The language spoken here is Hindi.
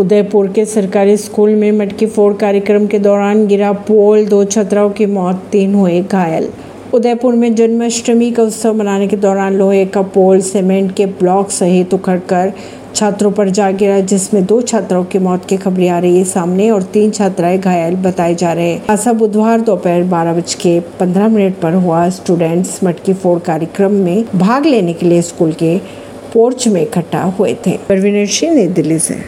उदयपुर के सरकारी स्कूल में मटकी फोड़ कार्यक्रम के दौरान गिरा पोल, दो छात्राओं की मौत, तीन हुए घायल। उदयपुर में जन्माष्टमी का उत्सव मनाने के दौरान लोहे का पोल, सीमेंट के ब्लॉक सहित उखड़कर छात्रों पर जा गिरा, जिसमें दो छात्राओं की मौत की खबरें आ रही है सामने और तीन छात्राएँ घायल बताए जा रहे हैं। ऐसा बुधवार दोपहर बारह बज के पंद्रह मिनट पर हुआ स्टूडेंट्स मटकी फोड़ कार्यक्रम में भाग लेने के लिए स्कूल के पोर्च में इकट्ठा हुए थे। परवीन सिंह, नई दिल्ली से।